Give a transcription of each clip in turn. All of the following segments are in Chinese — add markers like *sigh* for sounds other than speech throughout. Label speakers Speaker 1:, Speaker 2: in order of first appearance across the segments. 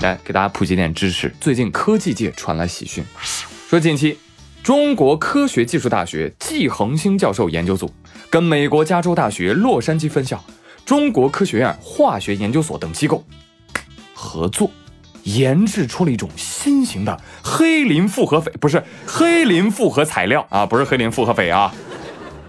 Speaker 1: 来给大家普及点知识。最近科技界传来喜讯，说近期中国科学技术大学季恒星教授研究组跟美国加州大学洛杉矶分校、中国科学院化学研究所等机构合作，研制出了一种新型的黑磷复合肥，不是黑磷复合材料啊，不是黑磷复合肥啊。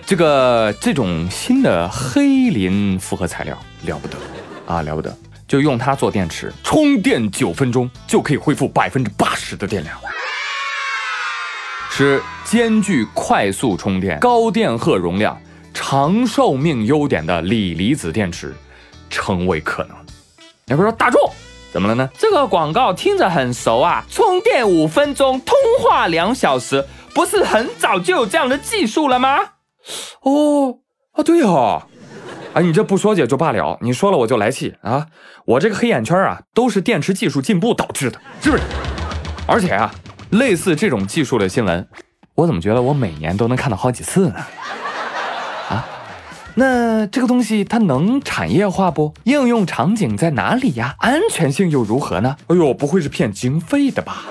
Speaker 1: 这个这种新的黑磷复合材料了不得啊，了不得！就用它做电池，充电九分钟就可以恢复百分之八十的电量，使兼具快速充电、高电荷容量、长寿命优点的锂离子电池成为可能。有人说打住怎么了呢？
Speaker 2: 这个广告听着很熟啊，充电五分钟，通话两小时，不是很早就有这样的技术了吗？
Speaker 1: 哦啊，对哦，啊，你这不说也就罢了，你说了我就来气啊！我这个黑眼圈啊，都是电池技术进步导致的，是不是？而且啊，类似这种技术的新闻，我怎么觉得我每年都能看到好几次呢？啊，那这个东西它能产业化不？应用场景在哪里呀？安全性又如何呢？哎呦，不会是骗经费的吧？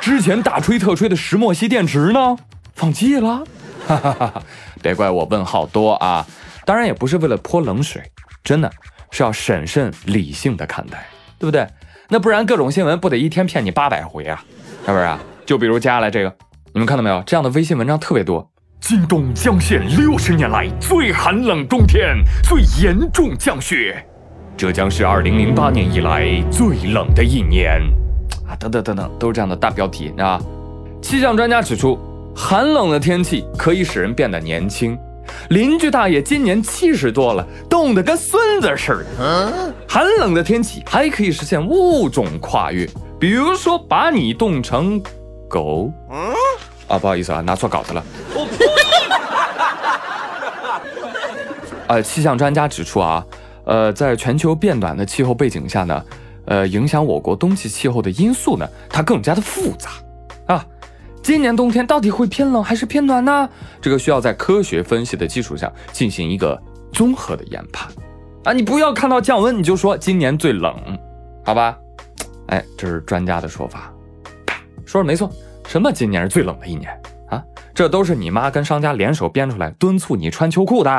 Speaker 1: 之前大吹特吹的石墨烯电池呢？放弃了？*laughs* 哈哈哈哈别怪我问号多啊，当然也不是为了泼冷水，真的是要审慎理性的看待，对不对？那不然各种新闻不得一天骗你八百回啊，是不是啊？就比如接下来这个，你们看到没有？这样的微信文章特别多。京东将现六十年来最寒冷冬天，最严重降雪，这将是二零零八年以来最冷的一年啊！等等等等，都是这样的大标题啊。气象专家指出。寒冷的天气可以使人变得年轻。邻居大爷今年七十多了，冻得跟孙子似的。寒冷的天气还可以实现物种跨越，比如说把你冻成狗。啊，不好意思啊，拿错稿子了。我 *laughs* 呃，气象专家指出啊，呃，在全球变暖的气候背景下呢，呃，影响我国冬季气候的因素呢，它更加的复杂。今年冬天到底会偏冷还是偏暖呢？这个需要在科学分析的基础上进行一个综合的研判啊！你不要看到降温你就说今年最冷，好吧？哎，这是专家的说法，说的没错。什么今年是最冷的一年啊？这都是你妈跟商家联手编出来敦促你穿秋裤的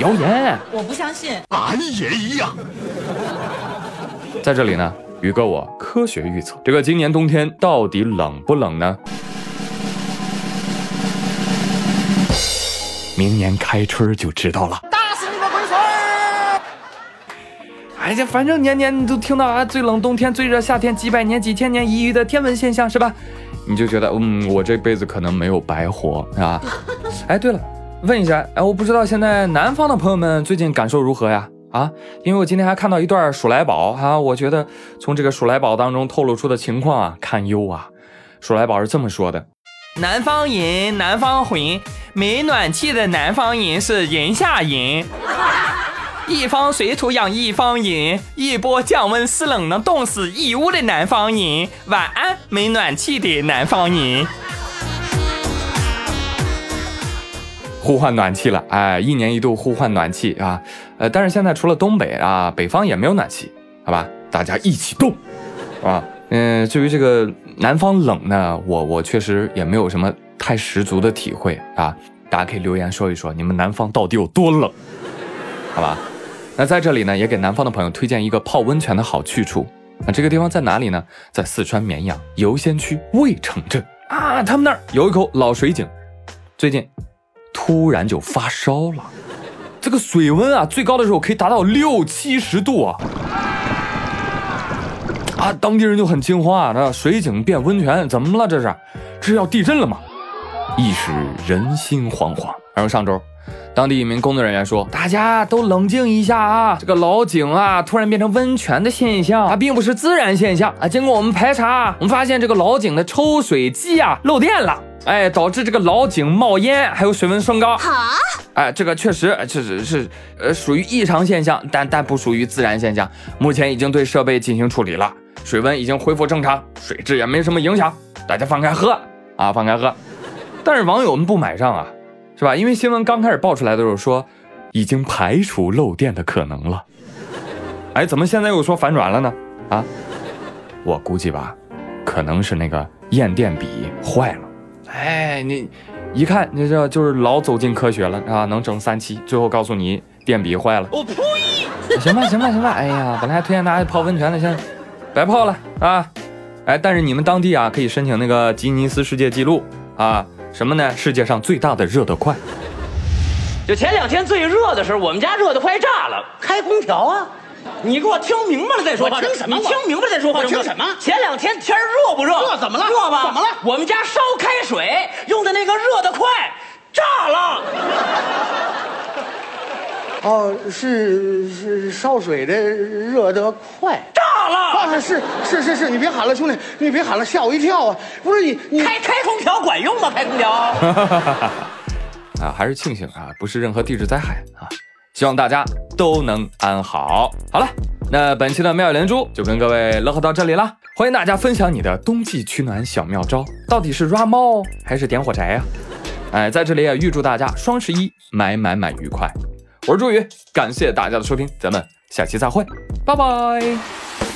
Speaker 1: 谣言。
Speaker 3: 我不相信，俺也一样。
Speaker 1: 在这里呢，宇哥我科学预测，这个今年冬天到底冷不冷呢？明年开春就知道了。打死你个龟孙！哎呀，反正年年你都听到啊，最冷冬天、最热夏天，几百年、几千年一遇的天文现象，是吧？你就觉得，嗯，我这辈子可能没有白活，是吧？*laughs* 哎，对了，问一下，哎，我不知道现在南方的朋友们最近感受如何呀？啊，因为我今天还看到一段鼠来宝啊，我觉得从这个鼠来宝当中透露出的情况啊，堪忧啊。鼠来宝是这么说的：
Speaker 2: 南方人，南方混。没暖气的南方人是人下人，一方水土养一方人，一波降温湿冷能冻死一屋的南方人。晚安，没暖气的南方人。
Speaker 1: 呼唤暖气了，哎，一年一度呼唤暖气啊，呃，但是现在除了东北啊，北方也没有暖气，好吧，大家一起动，啊，嗯，至于这个南方冷呢，我我确实也没有什么。太十足的体会啊！大家可以留言说一说，你们南方到底有多冷？*laughs* 好吧，那在这里呢，也给南方的朋友推荐一个泡温泉的好去处。那这个地方在哪里呢？在四川绵阳游仙区渭城镇啊，他们那儿有一口老水井，最近突然就发烧了，这个水温啊，最高的时候可以达到六七十度啊！啊，当地人就很惊慌啊，那水井变温泉，怎么了？这是，这是要地震了吗？一时人心惶惶。然后上周，当地一名工作人员说：“大家都冷静一下啊，这个老井啊突然变成温泉的现象，它并不是自然现象啊。经过我们排查，我们发现这个老井的抽水机啊漏电了，哎，导致这个老井冒烟，还有水温升高。好，哎，这个确实确实是呃属于异常现象，但但不属于自然现象。目前已经对设备进行处理了，水温已经恢复正常，水质也没什么影响，大家放开喝啊，放开喝。”但是网友们不买账啊，是吧？因为新闻刚开始爆出来的时候说，已经排除漏电的可能了。哎，怎么现在又说反转了呢？啊，我估计吧，可能是那个验电笔坏了。哎，你一看，你这就是老走进科学了啊，能整三期，最后告诉你电笔坏了。我呸！行吧，行吧，行吧。哎呀，本来还推荐大家泡温泉的，现在白泡了啊！哎，但是你们当地啊，可以申请那个吉尼斯世界纪录啊，什么呢？世界上最大的热得快。
Speaker 4: 就前两天最热的时候，我们家热得快炸了，开空调啊！你给我听明白了再说话。
Speaker 3: 我听什么
Speaker 4: 你听明白了再说话。
Speaker 3: 我听什么
Speaker 4: 前两天天儿热不热？
Speaker 3: 热怎么了
Speaker 4: 热吧？
Speaker 3: 怎么了
Speaker 4: 我们家烧开水用的那个热得快，炸了。
Speaker 3: 哦，是是烧水的热得快。
Speaker 4: 炸了！
Speaker 3: 啊，是是是是，你别喊了，兄弟，你别喊了，吓我一跳啊！不是你你
Speaker 4: 开开空调管用吗？开空调。*laughs*
Speaker 1: 啊，还是庆幸啊，不是任何地质灾害啊！希望大家都能安好。好了，那本期的妙语连珠就跟各位乐呵到这里了。欢迎大家分享你的冬季取暖小妙招，到底是抓猫还是点火柴呀、哎，在这里也预祝大家双十一买买买愉快。我是朱宇，感谢大家的收听，咱们下期再会，拜拜。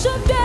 Speaker 5: 进我